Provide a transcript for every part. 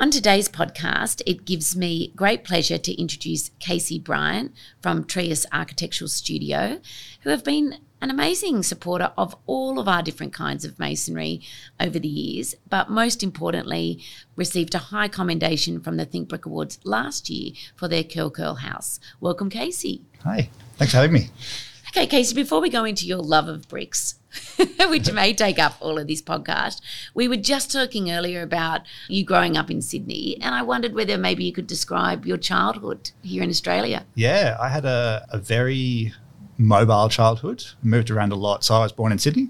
On today's podcast, it gives me great pleasure to introduce Casey Bryant from Trias Architectural Studio, who have been an amazing supporter of all of our different kinds of masonry over the years, but most importantly, received a high commendation from the Think Brick Awards last year for their Curl Curl house. Welcome, Casey. Hi, thanks for having me. Okay, Casey, before we go into your love of bricks, which may take up all of this podcast, we were just talking earlier about you growing up in Sydney, and I wondered whether maybe you could describe your childhood here in Australia. Yeah, I had a, a very mobile childhood, moved around a lot. So I was born in Sydney,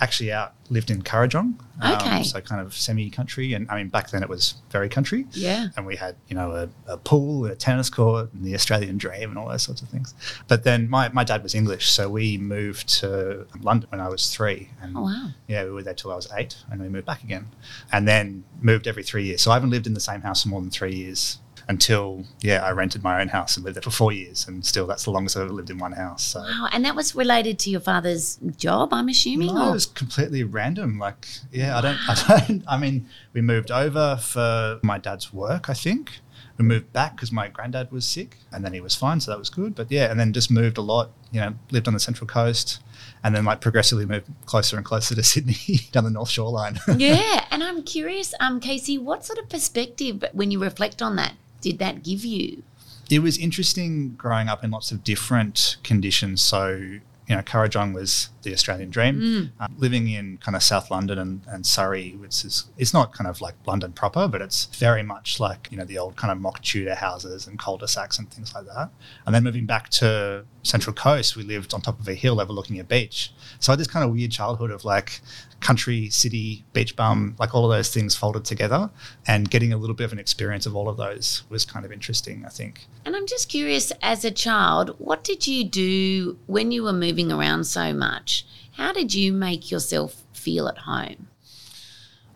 actually out lived in Kurrajong. Um, okay. So kind of semi-country, and I mean back then it was very country. Yeah. And we had you know a, a, pool, a tennis court, and the Australian dream, and all those sorts of things. But then my, my dad was English, so we moved to London when I was three. And oh wow. Yeah, we were there till I was eight, and we moved back again, and then moved every three years. So I haven't lived in the same house for more than three years until yeah, I rented my own house and lived there for four years, and still that's the longest I've ever lived in one house. So. Wow, and that was related to your father's job, I'm assuming. No, or? it was completely random. Like, yeah. I don't, I don't. I mean, we moved over for my dad's work, I think. We moved back because my granddad was sick, and then he was fine, so that was good. But yeah, and then just moved a lot. You know, lived on the central coast, and then like progressively moved closer and closer to Sydney down the North Shoreline. yeah, and I'm curious, um, Casey, what sort of perspective when you reflect on that did that give you? It was interesting growing up in lots of different conditions. So you know, Kurrajong was the Australian dream. Mm. Uh, living in kind of South London and, and Surrey, which is it's not kind of like London proper, but it's very much like you know the old kind of mock Tudor houses and cul-de-sacs and things like that. And then moving back to Central Coast, we lived on top of a hill overlooking a beach. So I had this kind of weird childhood of like country, city, beach bum, like all of those things folded together, and getting a little bit of an experience of all of those was kind of interesting, I think. And I'm just curious, as a child, what did you do when you were moving around so much? How did you make yourself feel at home?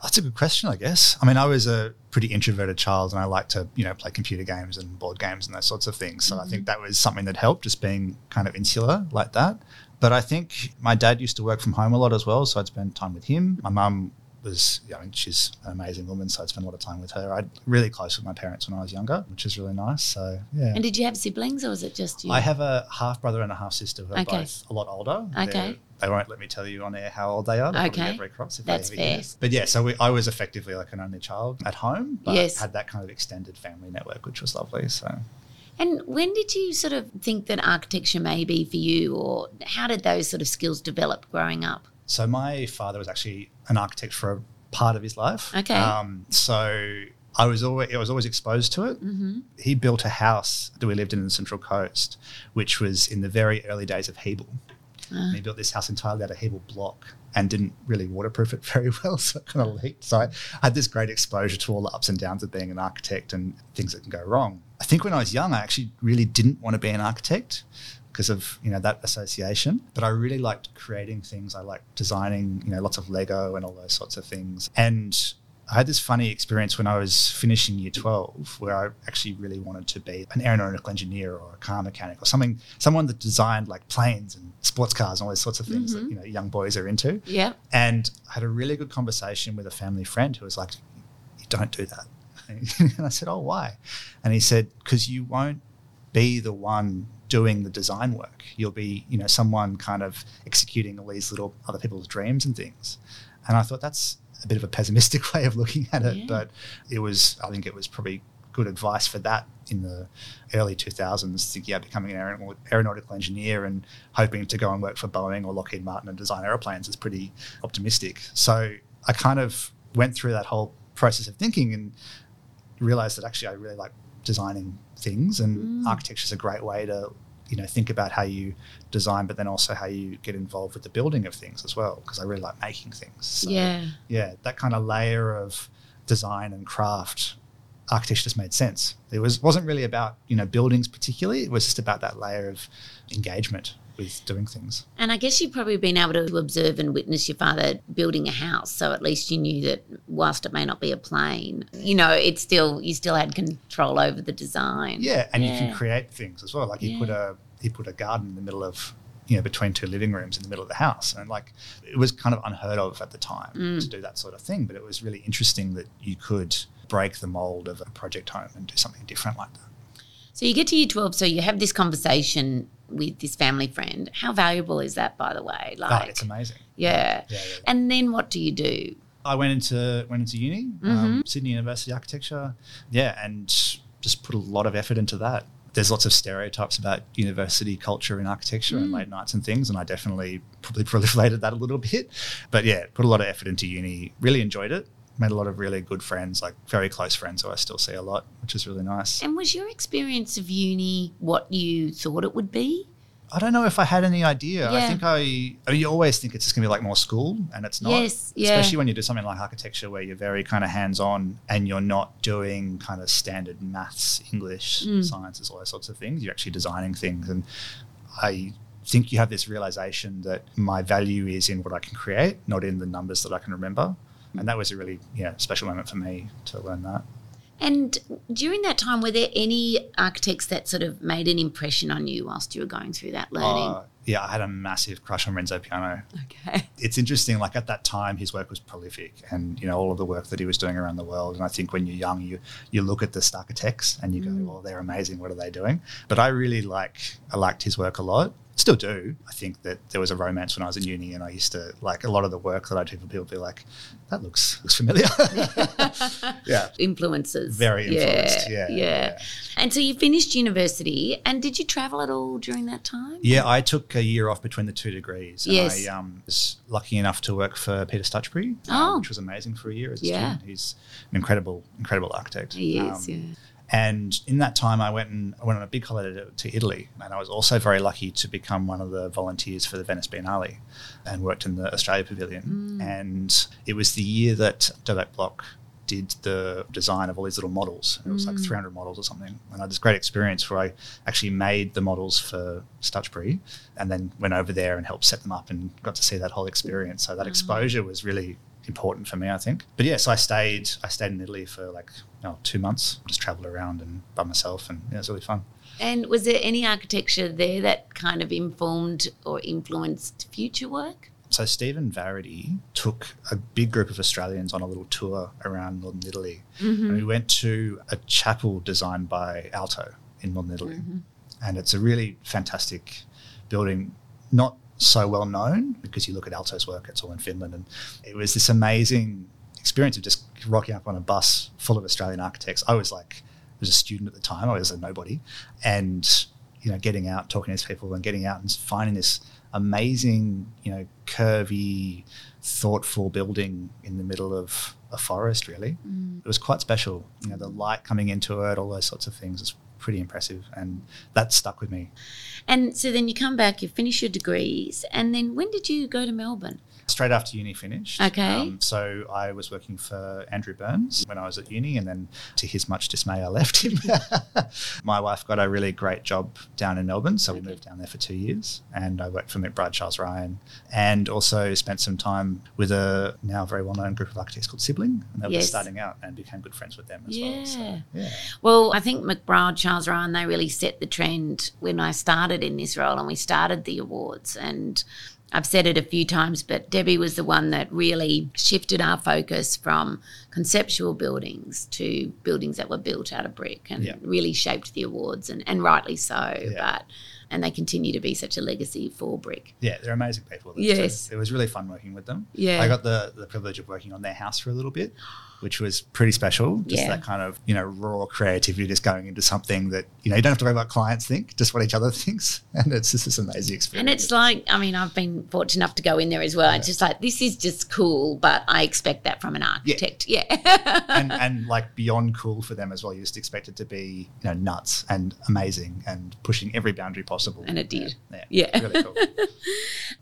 That's a good question, I guess. I mean, I was a pretty introverted child and I like to, you know, play computer games and board games and those sorts of things. So mm-hmm. I think that was something that helped, just being kind of insular like that. But I think my dad used to work from home a lot as well. So I'd spend time with him. My mum was, I mean, she's an amazing woman, so I'd spend a lot of time with her. I'd really close with my parents when I was younger, which is really nice. So yeah. And did you have siblings, or was it just you? I have a half brother and a half sister who are okay. both a lot older. Okay. They're, they won't let me tell you on air how old they are. They're okay. Very cross if That's they fair. But yeah, so we, I was effectively like an only child at home, but yes. had that kind of extended family network, which was lovely. So. And when did you sort of think that architecture may be for you, or how did those sort of skills develop growing up? So my father was actually an architect for a part of his life. Okay. Um, so I was always I was always exposed to it. Mm-hmm. He built a house that we lived in in the Central Coast, which was in the very early days of Hebel. Uh. he built this house entirely out of Hebel block and didn't really waterproof it very well, so it kind of leaked. So I had this great exposure to all the ups and downs of being an architect and things that can go wrong. I think when I was young, I actually really didn't want to be an architect because of you know that association. But I really liked creating things. I liked designing, you know, lots of Lego and all those sorts of things. And I had this funny experience when I was finishing year 12 where I actually really wanted to be an aeronautical engineer or a car mechanic or something, someone that designed like planes and sports cars and all those sorts of things mm-hmm. that, you know, young boys are into. Yeah. And I had a really good conversation with a family friend who was like, you don't do that. And I said, oh, why? And he said, because you won't be the one doing the design work. You'll be, you know, someone kind of executing all these little other people's dreams and things. And I thought that's a bit of a pessimistic way of looking at it, yeah. but it was, I think it was probably good advice for that in the early 2000s, thinking about becoming an aeronautical engineer and hoping to go and work for Boeing or Lockheed Martin and design aeroplanes is pretty optimistic. So I kind of went through that whole process of thinking and realized that actually I really like designing things and mm. architecture is a great way to you know think about how you design but then also how you get involved with the building of things as well because i really like making things so, yeah yeah that kind of layer of design and craft, architecture just made sense. It was wasn't really about you know buildings particularly. It was just about that layer of engagement with doing things. And I guess you've probably been able to observe and witness your father building a house, so at least you knew that whilst it may not be a plane, you know, it's still you still had control over the design. Yeah, and you can create things as well. Like he put a he put a garden in the middle of you know between two living rooms in the middle of the house, and like it was kind of unheard of at the time Mm. to do that sort of thing. But it was really interesting that you could break the mold of a project home and do something different like that. So you get to year twelve, so you have this conversation with this family friend. How valuable is that, by the way? Oh, Like, it's amazing. yeah. Yeah, yeah. And then what do you do? I went into went into uni, Mm-hmm. um, Sydney University Architecture. Yeah, and just put a lot of effort into that. There's lots of stereotypes about university culture in architecture Mm. and late nights and things, and I definitely probably proliferated that a little bit. But yeah, put a lot of effort into uni. Really enjoyed it. Made a lot of really good friends, like very close friends who I still see a lot, which is really nice. And was your experience of uni what you thought it would be? I don't know if I had any idea. I think I, I mean, you always think it's just going to be like more school, and it's not. Yes, yeah. Especially when you do something like architecture where you're very kind of hands on and you're not doing kind of standard maths, English, Mm. sciences, all those sorts of things. You're actually designing things. And I think you have this realization that my value is in what I can create, not in the numbers that I can remember. And that was a really yeah special moment for me to learn that. And during that time, were there any architects that sort of made an impression on you whilst you were going through that learning? Uh, yeah, I had a massive crush on Renzo Piano. okay. it's interesting like at that time his work was prolific and you know all of the work that he was doing around the world and i think when you're young you you look at the architects and you go well they're amazing what are they doing but i really like i liked his work a lot still do i think that there was a romance when i was in uni and i used to like a lot of the work that i do for people be like that looks looks familiar yeah Influences. Very influenced, yeah, yeah. yeah. And so you finished university, and did you travel at all during that time? Yeah, I took a year off between the two degrees. Yes. I um, was lucky enough to work for Peter Stutchbury, um, Oh. which was amazing for a year as a Yeah. student. He's an incredible, incredible architect. He is, Um, yeah. And in that time, I went and I went on a big holiday to, to Italy, and I was also very lucky to become one of the volunteers for the Venice Biennale, and worked in the Australia Pavilion. Mm. And it was the year that Dobak Block did the design of all these little models. It was like Mm. 300 models or something, and I had this great experience where I actually made the models for Stutchbury, and then went over there and helped set them up, and got to see that whole experience. So that exposure was really important for me, I think. But yeah, so I stayed. I stayed in Italy for like you know, two months. Just travelled around and by myself, and yeah, it was really fun. And was there any architecture there that kind of informed or influenced future work? So Stephen Varady took a big group of Australians on a little tour around northern Italy, mm-hmm. and we went to a chapel designed by Aalto in northern Italy, mm-hmm. and it's a really fantastic building. Not so well known because you look at Aalto's work; it's all in Finland, and it was this amazing experience of just rocking up on a bus full of Australian architects. I was like, I was a student at the time; I was a nobody, and you know, getting out, talking to these people, and getting out and finding this amazing, you know, curvy, thoughtful building in the middle of a forest. Really, mm. it was quite special. You know, the light coming into it, all those sorts of things. Pretty impressive, and that stuck with me. And so then you come back, you finish your degrees, and then when did you go to Melbourne? Straight after uni finished. Okay. Um, so I was working for Andrew Burns when I was at uni, and then to his much dismay, I left him. My wife got a really great job down in Melbourne, so we Okay. moved down there for two years, and I worked for McBride Charles Ryan, and also spent some time with a now very well-known group of architects called Sibling, and they were Yes. just starting out, and became good friends with them as well. So, Yeah. yeah. Well, I think McBride, Charles Ryan, they really set the trend when I started in this role and we started the awards. And I've said it a few times, but Debbie was the one that really shifted our focus from conceptual buildings to buildings that were built out of brick and Yeah. really shaped the awards, and, and rightly so. Yeah. But and they continue to be such a legacy for brick. Yeah, they're amazing people. Yes. It was really fun working with them. Yeah. I got the, the privilege of working on their house for a little bit, which was pretty special. Just Yeah. that kind of, you know, raw creativity just going into something that, you know, you don't have to worry about clients think, just what each other thinks. And it's just this amazing experience. And it's like, I mean, I've been fortunate enough to go in there as well. It's just like, this is just cool, but I expect that from an architect. Yeah. and, and like beyond cool for them as well. You just expect it to be, you know, nuts and amazing and pushing every boundary possible. possible. And it did. Yeah. Yeah. Really cool.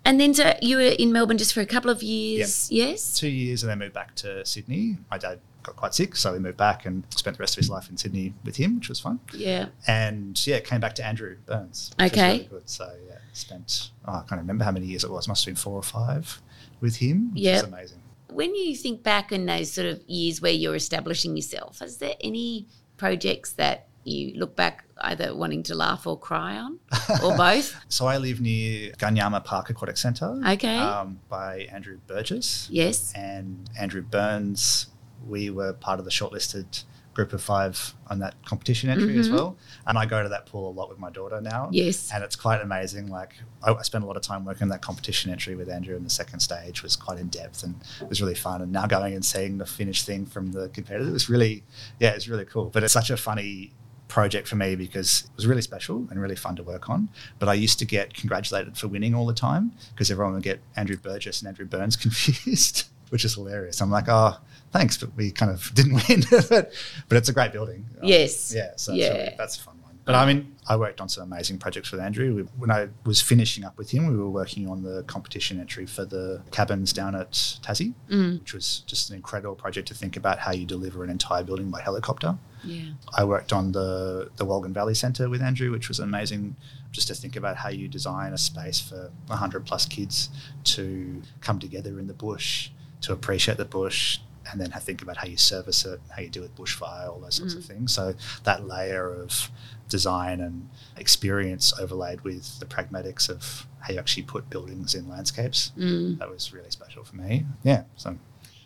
And then so you were in Melbourne just for a couple of years. Yes. Two years and then moved back to Sydney. My dad got quite sick, so we moved back and spent the rest of his life in Sydney with him, which was fun. Yeah. And yeah, came back to Andrew Burns. Okay. really good. So yeah, spent oh, I can't remember how many years it was. Must have been four or five with him. Yeah. Amazing. When you think back in those sort of years where you're establishing yourself, is there any projects that you look back either wanting to laugh or cry on, or both? So I live near Gunyama Park Aquatic Centre. Okay. Um, by Andrew Burges. Yes. and Andrew Burns. We were part of the shortlisted group of five on that competition entry as Mhm. well. And I go to that pool a lot with my daughter now. Yes. And it's quite amazing. Like I, I spent a lot of time working on that competition entry with Andrew, and the second stage was quite in depth and it was really fun. And now going and seeing the finished thing from the competitors, it was really, yeah, it's really cool. But it's such a funny project for me because it was really special and really fun to work on. But I used to get congratulated for winning all the time because everyone would get Andrew Burges and Andrew Burns confused, which is hilarious. I'm like, oh, thanks, but we kind of didn't win. but, but it's a great building. Yes. Yeah, so Yeah. Really, that's a fun one. But I mean, I worked on some amazing projects with Andrew. We, when I was finishing up with him, we were working on the competition entry for the cabins down at Tassie, Mm. which was just an incredible project to think about how you deliver an entire building by helicopter. Yeah. I worked on the the Wolgan Valley Centre with Andrew, which was amazing. Just to think about how you design a space for 100 plus kids to come together in the bush, to appreciate the bush, and then think about how you service it, how you deal with bushfire, all those sorts of things. So that layer of design and experience overlaid with the pragmatics of how you actually put buildings in landscapes, Mm. that was really special for me. Yeah. So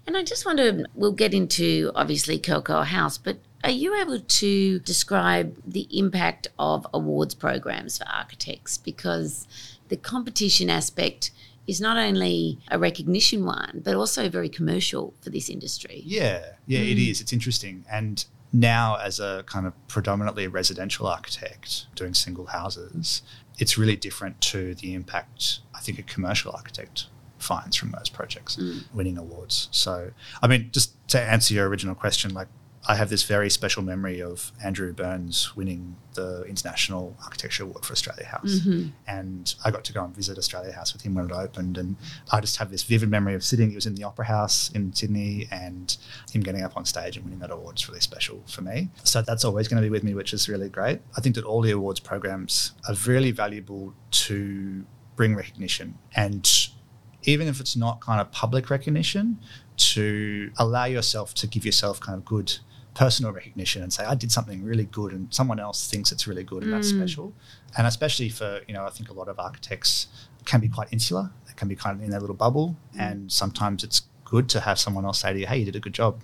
And I just wonder, we'll get into obviously Cocoa House, but are you able to describe the impact of awards programs for architects? Because the competition aspect is not only a recognition one, but also very commercial for this industry. Yeah, yeah, it hmm. is. It's interesting. And now, as a kind of predominantly residential architect doing single houses, it's really different to the impact I think a commercial architect finds from those projects hmm. winning awards. So, I mean, just to answer your original question, like I have this very special memory of Andrew Burns winning the International Architecture Award for Australia House. Mm-hmm. And I got to go and visit Australia House with him when it opened. And I just have this vivid memory of sitting, he was in the Opera House in Sydney, and him getting up on stage and winning that award is really special for me. So that's always going to be with me, which is really great. I think that all the awards programs are really valuable to bring recognition and even if it's not kind of public recognition, to allow yourself to give yourself kind of good personal recognition and say, I did something really good and someone else thinks it's really good and that's mm. special. And especially for, you know, I think a lot of architects can be quite insular. They can be kind of in their little bubble. Mm. And sometimes it's good to have someone else say to you, hey, you did a good job.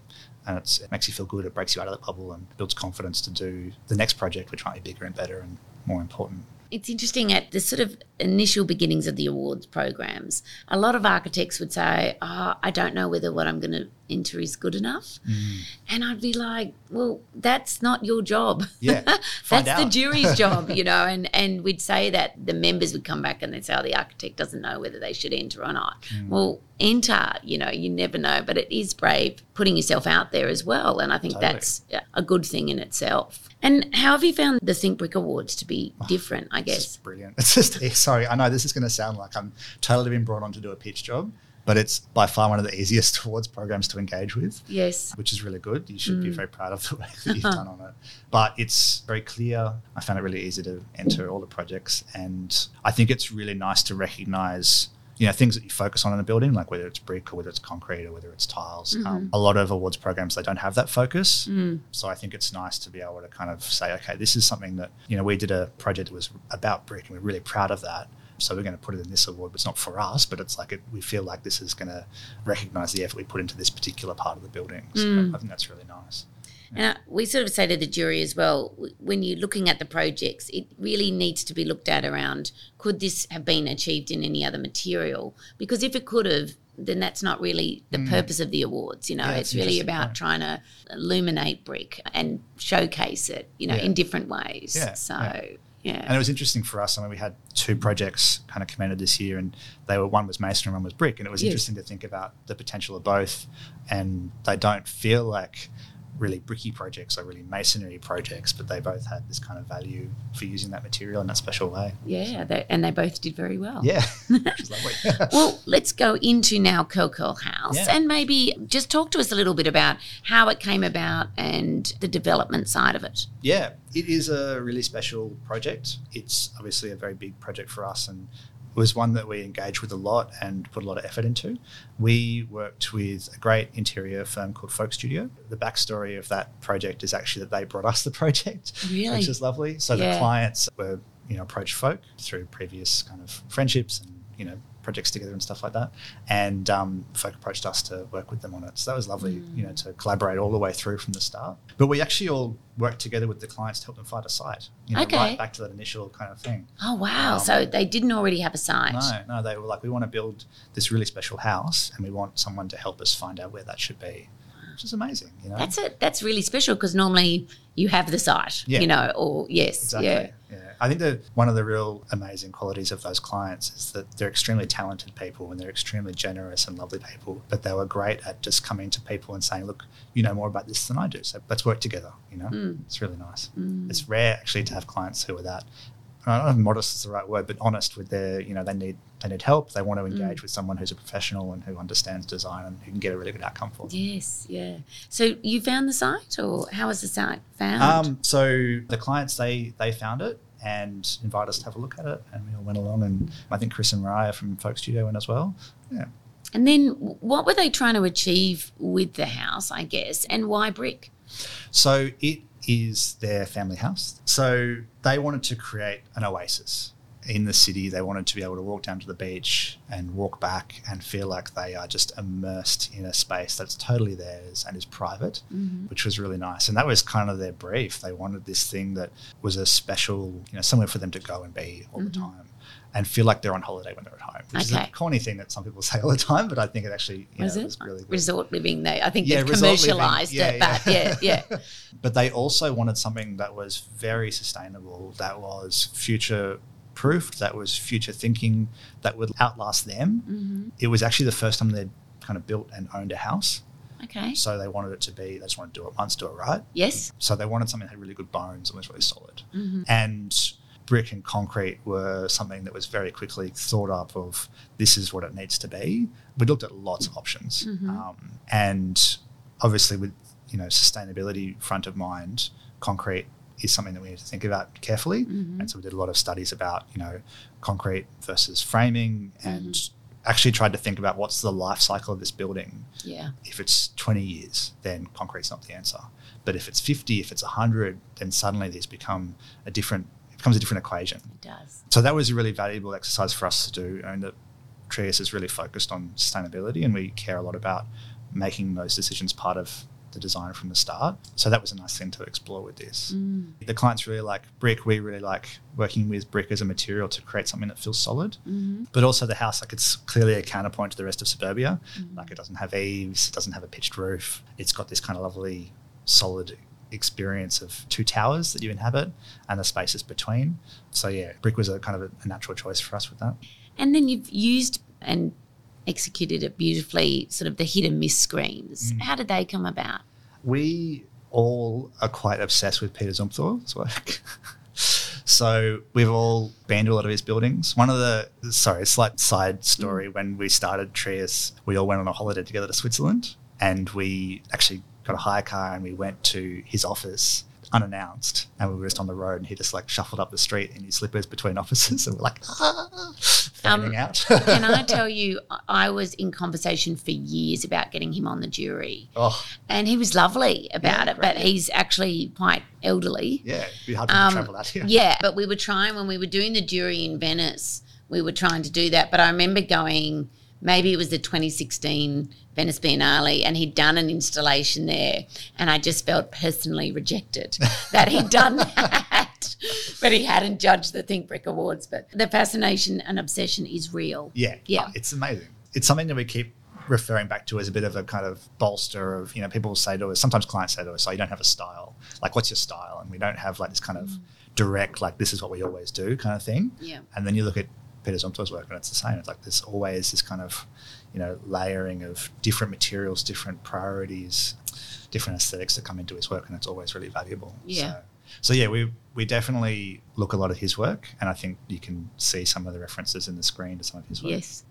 And it's, it makes you feel good. It breaks you out of that bubble and builds confidence to do the next project, which might be bigger and better and more important. It's interesting at the sort of initial beginnings of the awards programs, a lot of architects would say, oh, I don't know whether what I'm going to enter is good enough. And I'd be like, well, that's not your job. Yeah, that's find the jury's job, you know. And, and we'd say that the members would come back and they'd say, oh, the architect doesn't know whether they should enter or not. Mm. Well, enter, you know, you never know. But it is brave putting yourself out there as well. And I think Totally. that's a good thing in itself. And how have you found the Think Brick Awards to be Oh, different, I guess? brilliant. It's just eh, sorry, I know this is going to sound like I'm totally been brought on to do a pitch job, but it's by far one of the easiest awards programs to engage with, Yes. which is really good. You should Mm. be very proud of the work that you've done on it. But it's very clear. I found it really easy to enter all the projects, and I think it's really nice to recognize. You know things that you focus on in a building, like whether it's brick or whether it's concrete or whether it's tiles. Um, a lot of awards programs they don't have that focus, so I think it's nice to be able to kind of say, okay, this is something that you know we did a project that was about brick, and we're really proud of that. So we're going to put it in this award. But it's not for us, but it's like it, we feel like this is going to recognise the effort we put into this particular part of the building. So I think that's really nice. And uh, we sort of say to the jury as well, when you're looking at the projects, it really needs to be looked at around could this have been achieved in any other material? Because if it could have, then that's not really the purpose of the awards. You know, Mm. Yeah, it's really about trying to illuminate brick and showcase it, you know, Yeah. in different ways. Yeah, So, yeah. And it was interesting for us. I mean, we had two projects kind of commended this year, and they were one was masonry, and one was brick, and it was Yes. interesting to think about the potential of both. And they don't feel like really bricky projects or really masonry projects, but they both had this kind of value for using that material in that special way. Yeah, they, and they both did very well. Yeah, which is lovely. well, let's go into now Curl Curl House Yeah. and maybe just talk to us a little bit about how it came about and the development side of it. Yeah, it is a really special project. It's obviously a very big project for us and was one that we engaged with a lot and put a lot of effort into. We worked with a great interior firm called Folk Studio. The backstory of that project is actually that they brought us the project, Really? which is lovely. So Yeah. the clients were, you know, approached Folk through previous kind of friendships and, you know, projects together and stuff like that. And um, Folk approached us to work with them on it. So that was lovely, you know, to collaborate all the way through from the start. But we actually all worked together with the clients to help them find a site. You know, Okay. right back to that initial kind of thing. Oh, wow. Um, so they didn't already have a site. No, no, they were like, we want to build this really special house and we want someone to help us find out where that should be. Which is amazing, you know? That's it. That's really special because normally you have the site, Yeah. you know, or yes, Exactly. yeah. Yeah. I think that one of the real amazing qualities of those clients is that they're extremely talented people and they're extremely generous and lovely people. But they were great at just coming to people and saying, "Look, you know more about this than I do, so let's work together." You know, Mm. it's really nice. Mm. It's rare actually to have clients who are that. I don't know if modest is the right word, but honest with their, you know, they need they need help. They want to engage Mm. with someone who's a professional and who understands design and who can get a really good outcome for them. Yes, yeah. So you found the site, or how was the site found? Um, so the clients they they found it and invited us to have a look at it, and we all went along. And I think Chris and Raya from Folk Studio went as well. Yeah. and then what were they trying to achieve with the house, I guess, and why brick? So it is their family house. So they wanted to create an oasis in the city. They wanted to be able to walk down to the beach and walk back and feel like they are just immersed in a space that's totally theirs and is private, Mm-hmm. which was really nice. And that was kind of their brief. They wanted this thing that was a special, you know, somewhere for them to go and be all the Mhm. time. And feel like they're on holiday when they're at home. Which is Okay. a corny thing that some people say all the time, but I think it actually you Was know, it really good. resort living? They, I think Yeah, they've commercialized Yeah, it, but yeah, yeah. but they also wanted something that was very sustainable, that was future proofed, that was future thinking, that would outlast them. hmm It was actually the first time they'd kind of built and owned a house. Okay. So they wanted it to be, they just wanted to do it once, do it right. Yes. So they wanted something that had really good bones and was really solid. hmm And brick and concrete were something that was very quickly thought up of this is what it needs to be. We looked at lots of options. Mhm. Um, and obviously with, you know, sustainability front of mind, concrete is something that we need to think about carefully. Mhm. And so we did a lot of studies about, you know, concrete versus framing and actually tried to think about what's the life cycle of this building Yeah. if it's 20 years, then concrete's not the answer. But if it's 50, if it's 100, then suddenly these become a different, it becomes a different equation. It does. So that was a really valuable exercise for us to do. And the Trias is really focused on sustainability and we care a lot about making those decisions part of the designer from the start. So that was a nice thing to explore with this. Mm. The clients really like brick. We really like working with brick as a material to create something that feels solid hmm but also the house like it's clearly a counterpoint to the rest of suburbia Mhm. like it doesn't have eaves it doesn't have a pitched roof it's got this kind of lovely solid experience of two towers that you inhabit and the spaces between so yeah brick was a kind of a, a natural choice for us with that And then you've used and executed it beautifully, sort of the hit and miss screens. Mm. How did they come about? we all are quite obsessed with Peter Zumthor's work. so we've all been to a lot of his buildings. One of the sorry, slight side story. When we started Trias, we all went on a holiday together to Switzerland, and we actually got a hire car and we went to his office unannounced and we were just on the road and he just like shuffled up the street in his slippers between offices and we're like ah, fanning out Can I tell you, I- was in conversation for years about getting him on the jury, oh and he was lovely about Yeah, it, but great. he's actually quite elderly. yeah it'd be hard for Um, to travel out here Yeah, but we were trying when we were doing the jury in Venice, we were trying to do that. But I remember going, maybe it was the 2016 Venice Biennale, and he'd done an installation there, and I just felt personally rejected that he'd done that. But he hadn't judged the Think Brick Awards. But the fascination and obsession is real. Yeah, Yeah. Oh, it's amazing. It's something that we keep referring back to as a bit of a kind of bolster of you know people will say to us sometimes clients say to us oh you don't have a style like what's your style and we don't have like this kind of mm. direct like this is what we always do kind of thing Yeah. and then you look at Peter Zumthor's work and it's the same it's like there's always this kind of you know layering of different materials different priorities different aesthetics that come into his work, and it's always really valuable. Yeah. So, so yeah, we we definitely look a lot at his work, and I think you can see some of the references in the screen to some of his work. Yes.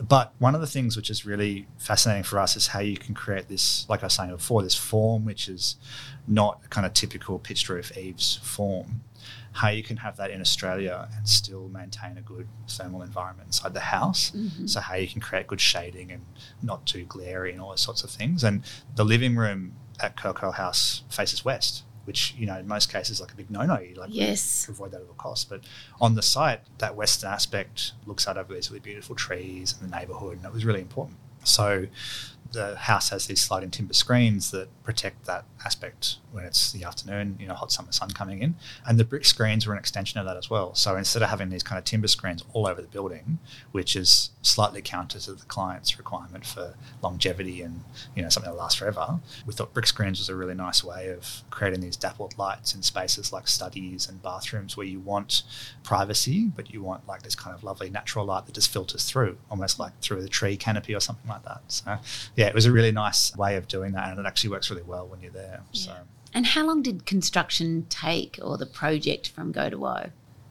But one of the things which is really fascinating for us is how you can create this, like I was saying before, this form which is not a kind of typical pitched roof eaves form. How you can have that in Australia and still maintain a good thermal environment inside the house. Mhm. So how you can create good shading and not too glary and all those sorts of things. And the living room at Coco House faces west, which you know in most cases like a big no-no. You like Yes. to avoid that at all costs. But on the site, that western aspect looks out over these really beautiful trees and the neighbourhood, and it was really important. So the house has these sliding timber screens that protect that aspect when it's the afternoon, you know, hot summer sun coming in. And the brick screens were an extension of that as well. So instead of having these kind of timber screens all over the building, which is slightly counter to the client's requirement for longevity and, you know, something that lasts forever, we thought brick screens was a really nice way of creating these dappled lights in spaces like studies and bathrooms where you want privacy, but you want like this kind of lovely natural light that just filters through, almost like through the tree canopy or something like that. So yeah, it was a really nice way of doing that, and it actually works really well when you're there. So And how long did construction take or the project from go to woe?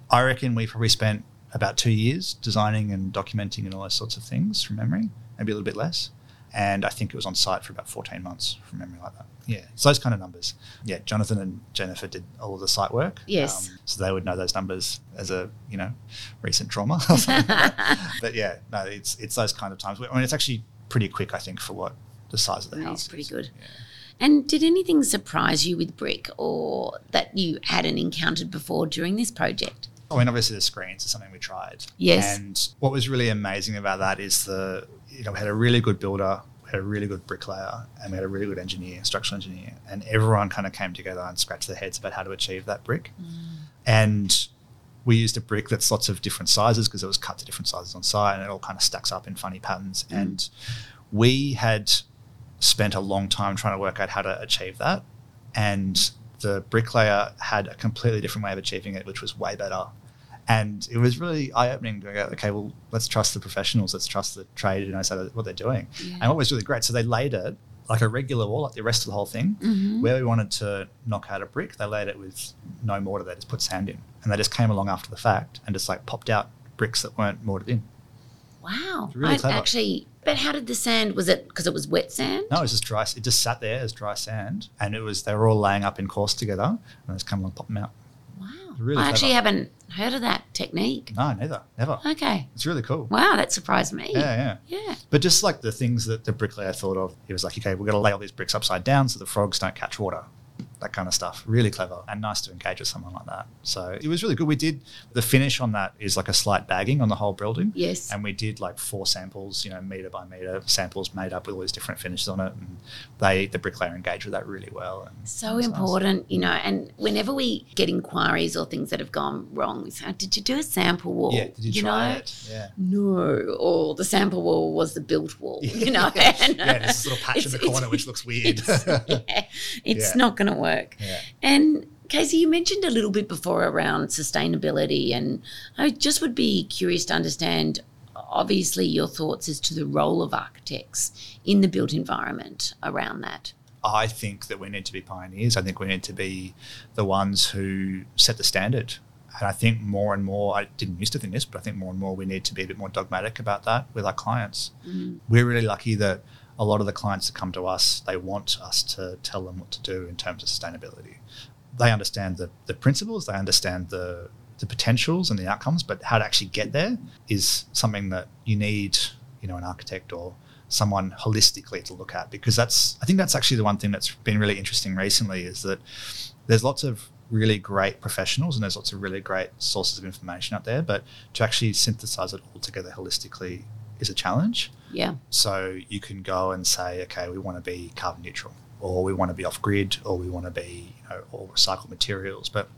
I reckon we probably spent about two years designing and documenting and all those sorts of things from memory, maybe a little bit less. And I think it was on site for about 14 months from memory like that. Yeah, it's those kind of numbers. Yeah, Jonathan and Jennifer did all of the site work. Yes. Um, so they would know those numbers as a, you know, recent trauma. or something like that. but yeah, no, it's it's those kind of times. I mean, it's actually pretty quick, I think, for what the size of the It house is pretty good. Yeah. And did anything surprise you with brick or that you hadn't encountered before during this project? I mean, obviously the screens is something we tried. Yes. And what was really amazing about that is the, you know, we had a really good builder, we had a really good bricklayer, and we had a really good engineer, structural engineer, and everyone kind of came together and scratched their heads about how to achieve that brick. Mm. And we used a brick that's lots of different sizes because it was cut to different sizes on site, and it all kind of stacks up in funny patterns. Mm. And we had spent a long time trying to work out how to achieve that, and the bricklayer had a completely different way of achieving it, which was way better. And it was really eye opening to go, okay, well, let's trust the professionals, let's trust the trade, and I said what they're doing. Yeah. And what was really great, so they laid it like a regular wall, like the rest of the whole thing. Mhm. Where we wanted to knock out a brick, they laid it with no mortar, they just put sand in. And they just came along after the fact and just like popped out bricks that weren't mortared in. Wow. Really I clever. actually, but how did the sand, was it because it was wet sand? No, it was just dry. It just sat there as dry sand, and it was they were all laying up in course together, and they just come along, pop them out. Wow. really I actually haven't heard of that technique. No, neither, never. Okay. It's really cool. Wow, that surprised me. Yeah, yeah. Yeah. But just like the things that the bricklayer thought of, he was like, okay, we're going to lay all these bricks upside down so the frogs don't catch water. That kind of stuff. Really clever and nice to engage with someone like that. So it was really good. We did the finish on that is like a slight bagging on the whole building. Yes. And we did like four samples, you know, meter by meter samples made up with all these different finishes on it. And they, the bricklayer engaged with that really well. And so was nice. important, you know, and whenever we get inquiries or things that have gone wrong, we say, did you do a sample wall? Yeah. Did you, try know? it? Yeah. No, or the sample wall was the built wall, you know. yeah, and, yeah, there's this little patch in the corner which looks weird. It's, yeah, it's not going to work. Yeah. And Casey, you mentioned a little bit before around sustainability, and I just would be curious to understand, obviously, your thoughts as to the role of architects in the built environment around that. I think that we need to be pioneers. I think we need to be the ones who set the standard. And I think more and more, I didn't used to think this, but I think more and more we need to be a bit more dogmatic about that with our clients. Mm. We're really lucky that a lot of the clients that come to us, they want us to tell them what to do in terms of sustainability. They understand the, the principles, they understand the, the potentials and the outcomes, but how to actually get there is something that you need, you know, an architect or someone holistically to look at because that's I think that's actually the one thing that's been really interesting recently is that there's lots of really great professionals and there's lots of really great sources of information out there, but to actually synthesize it all together holistically is a challenge. Yeah. So you can go and say, okay, we want to be carbon neutral, or we want to be off grid, or we want to be, you know, all recycled materials. But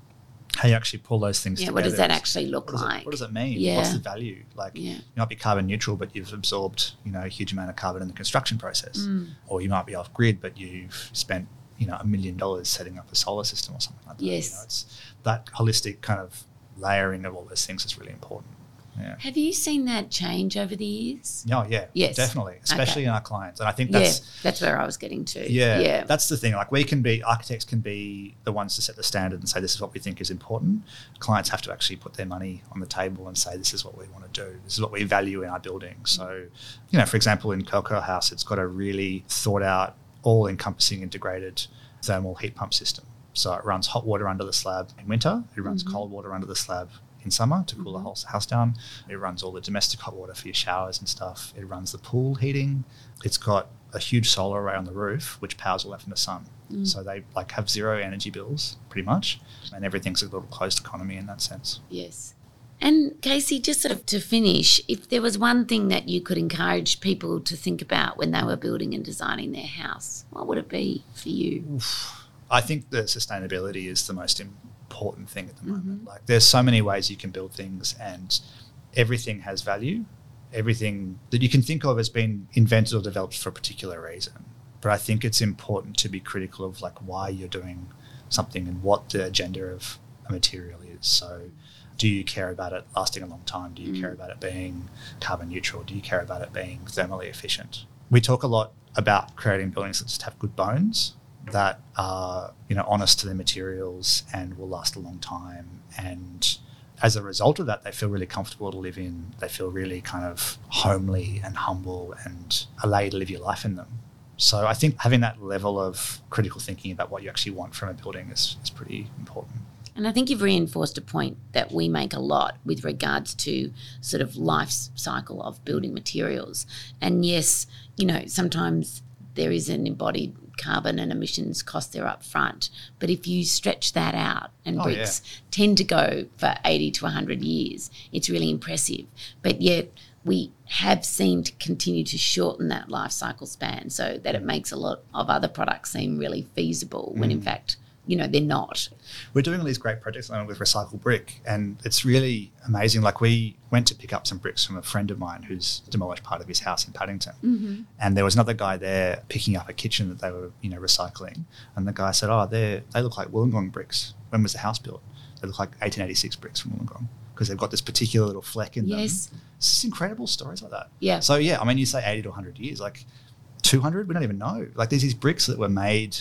how you actually pull those things Yeah. together. What does that actually look what like? it, what does it mean? Yeah. What's the value? Like Yeah. you might be carbon neutral, but you've absorbed, you know, a huge amount of carbon in the construction process. Mm. Or you might be off grid, but you've spent, you know, a million dollars setting up a solar system or something like that. Yes. You know, it's that holistic kind of layering of all those things is really important. Yeah. Have you seen that change over the years? Oh yeah, Yes. definitely, especially Okay. in our clients, and I think that's yeah, that's where I was getting to. yeah, yeah. that's the thing. Like we can be architects can be the ones to set the standard and say this is what we think is important. Clients have to actually put their money on the table and say this is what we want to do. This is what we value in our building. So, you know, for example, in Coco House, it's got a really thought out, all encompassing, integrated thermal heat pump system. So it runs hot water under the slab in winter. It runs Mhm. cold water under the slab in summer to cool the Mhm. whole house down. It runs all the domestic hot water for your showers and stuff. It runs the pool heating. It's got a huge solar array on the roof which powers all that from the sun. Mm. So they like have zero energy bills pretty much, and everything's a little closed economy in that sense. Yes. And Casey, just sort of to finish, if there was one thing that you could encourage people to think about when they were building and designing their house, what would it be for you? Oof. I think the sustainability is the most important thing at the moment. Mhm. Like there's so many ways you can build things and everything has value. Everything that you can think of has been invented or developed for a particular reason. But I think it's important to be critical of like why you're doing something and what the agenda of a material is. So do you care about it lasting a long time? Do you Mm. care about it being carbon neutral? Do you care about it being thermally efficient? We talk a lot about creating buildings that just have good bones, that are you know honest to their materials and will last a long time. And as a result of that, they feel really comfortable to live in. They feel really kind of homely and humble and allow you to live your life in them. So I think having that level of critical thinking about what you actually want from a building is, is pretty important. And I think you've reinforced a point that we make a lot with regards to sort of life cycle of building materials. And yes, you know, sometimes there is an embodied carbon and emissions cost there up front. But if you stretch that out and Oh, bricks tend to go for 80 to 100 years, it's really impressive. But yet we have seemed to continue to shorten that life cycle span so that it makes a lot of other products seem really feasible when in Mm. fact, you know, they're not. we're doing all these great projects with recycled brick and it's really amazing. Like we went to pick up some bricks from a friend of mine who's demolished part of his house in paddington. Mm-hmm. and there was another guy there picking up a kitchen that they were you know recycling. And the guy said oh they they look like wollongong bricks. When was the house built? They look like 1886 bricks from wollongong because they've got this particular little fleck in Yes. them it's just incredible stories like that. Yeah. so yeah i mean you say 80 to 100 years like 200 we don't even know. Like there's these bricks that were made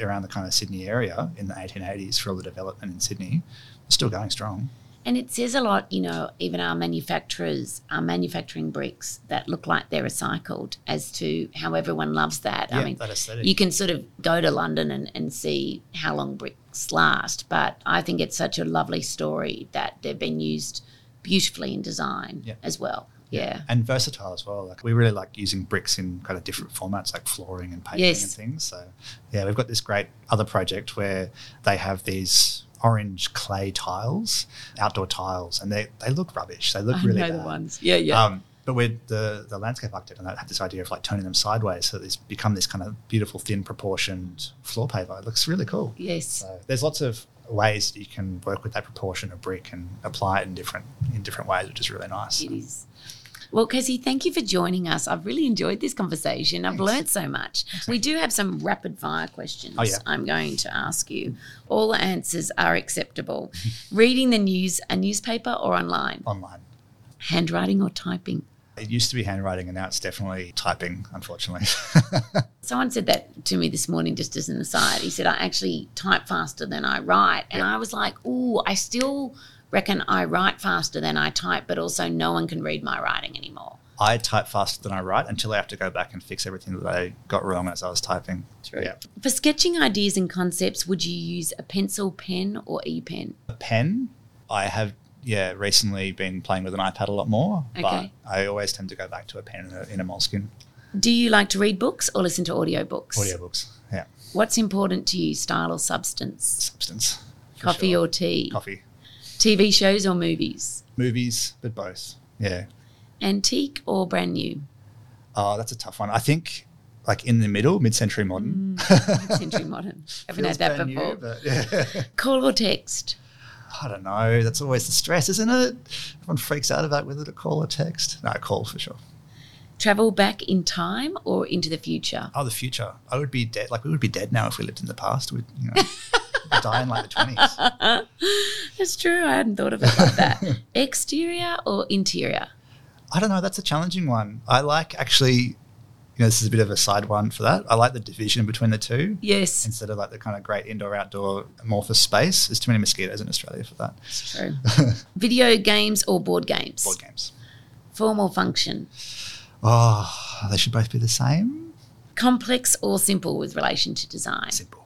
around the kind of sydney area in the 1880s for all the development in sydney still going strong And it says a lot, you know, even our manufacturers are manufacturing bricks that look like they're recycled as to how everyone loves that. yeah I mean, that you can sort of go to London and, and see how long bricks last, but I think it's such a lovely story that they've been used beautifully in design Yeah. as well. Yeah. and versatile as well. Like we really like using bricks in kind of different formats, like flooring and paving Yes. and things. So yeah, we've got this great other project where they have these orange clay tiles, outdoor tiles, and they they look rubbish. They look I really know the bad. ones. Yeah, yeah. Um, but with the the landscape architect and that had this idea of like turning them sideways so it's become this kind of beautiful thin proportioned floor paver. It looks really cool. yes. So there's lots of ways that you can work with that proportion of brick and apply it in different in different ways, which is really nice. It is. Well, Casey, thank you for joining us. I've really enjoyed this conversation. I've learned so much. We do have some rapid fire questions Oh, yeah. I'm going to ask you. All answers are acceptable. Reading the news, a newspaper or online? Online. Handwriting or typing? It used to be handwriting, and now it's definitely typing. Unfortunately, Someone said that to me this morning, just as an aside. He said, I actually type faster than I write. And Yeah. I was like, ooh, I still reckon I write faster than I type, but also no one can read my writing anymore. I type faster than I write until I have to go back and fix everything that I got wrong as I was typing. True. Yeah. For sketching ideas and concepts, would you use a pencil, pen, or e pen? A pen, I have yeah recently been playing with an iPad a lot more, Okay. but I always tend to go back to a pen in a, in a moleskin. Do you like to read books or listen to audiobooks? Audiobooks, yeah, What's important to you, style or substance? substance. Coffee sure. or tea? coffee, TV shows or movies? movies, but both. Yeah. Antique or brand new? Oh, that's a tough one. I think like in the middle, mid-century modern. Mm, Mid century modern. Haven't Feels had that before. new, yeah. Call or text? I don't know. That's always the stress, isn't it? Everyone freaks out about whether to call or text. No, call for sure. Travel back in time or into the future? Oh, the future. I would be dead. Like we would be dead now if we lived in the past. We'd, you know, die in like the twenties. That's true. I hadn't thought of it like that. Exterior or interior? I don't know. That's a challenging one. I like actually, you know, this is a bit of a side one for that. I like the division between the two Yes, instead of like the kind of great indoor outdoor amorphous space. There's too many mosquitoes in Australia for that. it's true. Video games or board games? Board games. Form or function? Oh, they should both be the same. Complex or simple with relation to design? Simple.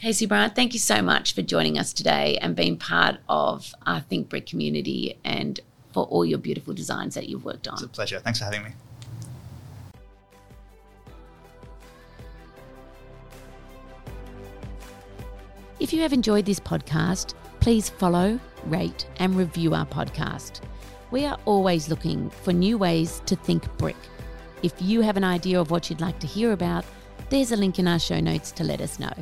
Casey Bryant, thank you so much for joining us today and being part of our Think Brick community and for all your beautiful designs that you've worked on. It's a pleasure. Thanks for having me. If you have enjoyed this podcast, please follow, rate, and review our podcast. We are always looking for new ways to think brick. If you have an idea of what you'd like to hear about, there's a link in our show notes to let us know.